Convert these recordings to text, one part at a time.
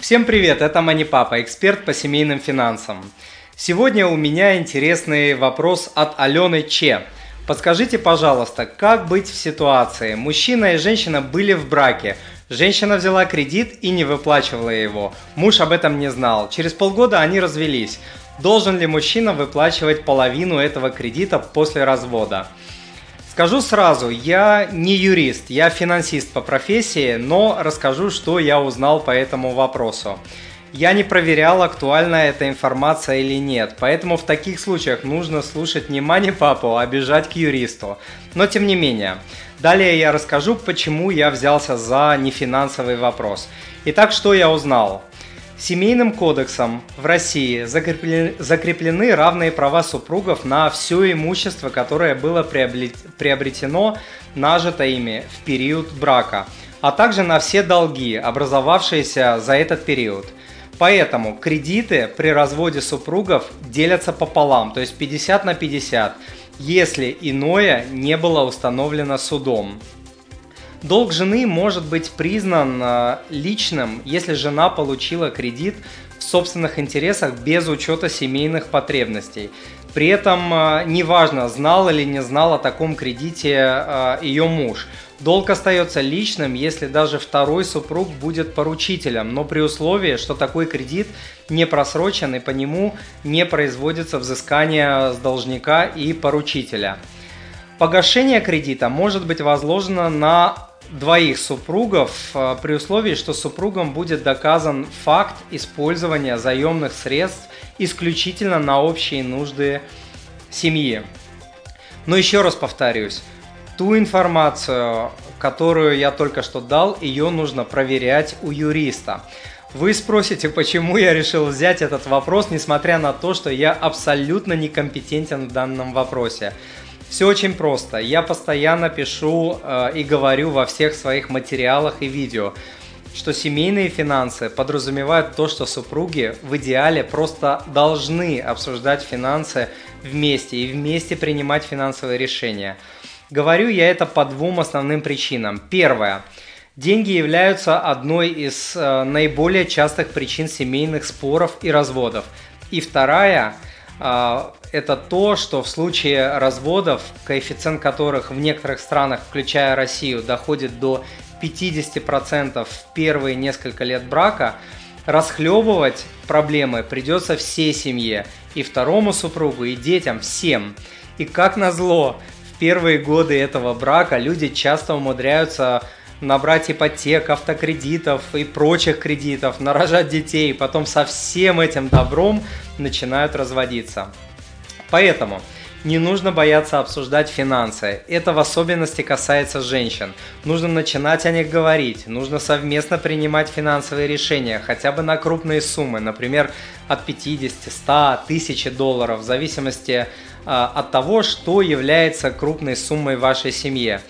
Всем привет, это Мани Папа, эксперт по семейным финансам. Сегодня у меня интересный вопрос от Алены Че. Подскажите, пожалуйста, как быть в ситуации? Мужчина и женщина были в браке. Женщина взяла кредит и не выплачивала его. Муж об этом не знал. Через полгода они развелись. Должен ли мужчина выплачивать половину этого кредита после развода? Скажу сразу, я не юрист, я финансист по профессии, но расскажу, что я узнал по этому вопросу. Я не проверял, актуальна эта информация или нет, поэтому в таких случаях нужно слушать не мани папу, а бежать к юристу. Но тем не менее, далее я расскажу, почему я взялся за нефинансовый вопрос. Итак, что я узнал? Семейным кодексом в России закреплены, закреплены равные права супругов на все имущество, которое было приобретено, нажито ими в период брака, а также на все долги, образовавшиеся за этот период. Поэтому кредиты при разводе супругов делятся пополам, то есть 50 на 50, если иное не было установлено судом. Долг жены может быть признан э, личным, если жена получила кредит в собственных интересах без учета семейных потребностей. При этом э, неважно, знал или не знал о таком кредите э, ее муж. Долг остается личным, если даже второй супруг будет поручителем, но при условии, что такой кредит не просрочен и по нему не производится взыскание с должника и поручителя. Погашение кредита может быть возложено на двоих супругов э, при условии, что супругам будет доказан факт использования заемных средств исключительно на общие нужды семьи. Но еще раз повторюсь, ту информацию, которую я только что дал, ее нужно проверять у юриста. Вы спросите, почему я решил взять этот вопрос, несмотря на то, что я абсолютно некомпетентен в данном вопросе. Все очень просто. Я постоянно пишу э, и говорю во всех своих материалах и видео, что семейные финансы подразумевают то, что супруги в идеале просто должны обсуждать финансы вместе и вместе принимать финансовые решения. Говорю я это по двум основным причинам. Первое. Деньги являются одной из э, наиболее частых причин семейных споров и разводов. И вторая – это то, что в случае разводов, коэффициент которых в некоторых странах, включая Россию, доходит до 50% в первые несколько лет брака, расхлебывать проблемы придется всей семье, и второму супругу, и детям, всем. И как назло, в первые годы этого брака люди часто умудряются набрать ипотек, автокредитов и прочих кредитов, нарожать детей, потом со всем этим добром начинают разводиться. Поэтому не нужно бояться обсуждать финансы. Это в особенности касается женщин. Нужно начинать о них говорить. Нужно совместно принимать финансовые решения, хотя бы на крупные суммы, например, от 50, 100, 1000 долларов, в зависимости э, от того, что является крупной суммой в вашей семье.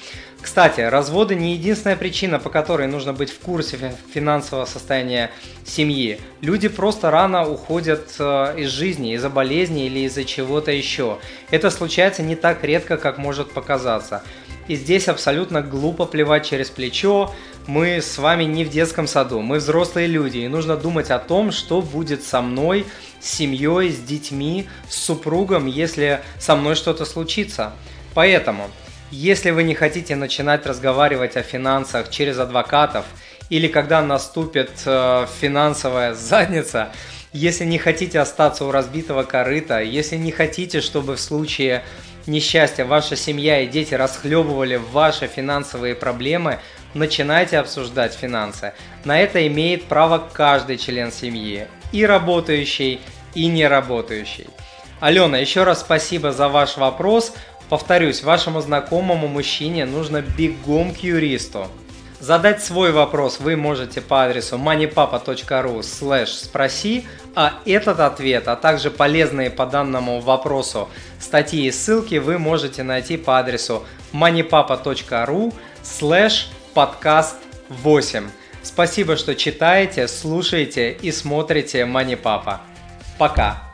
Кстати, разводы не единственная причина, по которой нужно быть в курсе финансового состояния семьи. Люди просто рано уходят э, из жизни из-за болезни или из-за чего-то еще. Это случается не так редко, как может показаться. И здесь абсолютно глупо плевать через плечо. Мы с вами не в детском саду, мы взрослые люди, и нужно думать о том, что будет со мной, с семьей, с детьми, с супругом, если со мной что-то случится. Поэтому если вы не хотите начинать разговаривать о финансах через адвокатов или когда наступит э, финансовая задница, если не хотите остаться у разбитого корыта, если не хотите, чтобы в случае несчастья ваша семья и дети расхлебывали ваши финансовые проблемы, начинайте обсуждать финансы. На это имеет право каждый член семьи, и работающий, и не работающий. Алена, еще раз спасибо за ваш вопрос. Повторюсь, вашему знакомому мужчине нужно бегом к юристу. Задать свой вопрос вы можете по адресу moneypapa.ru slash спроси, а этот ответ, а также полезные по данному вопросу статьи и ссылки вы можете найти по адресу moneypapa.ru slash подкаст 8. Спасибо, что читаете, слушаете и смотрите Money Папа. Пока!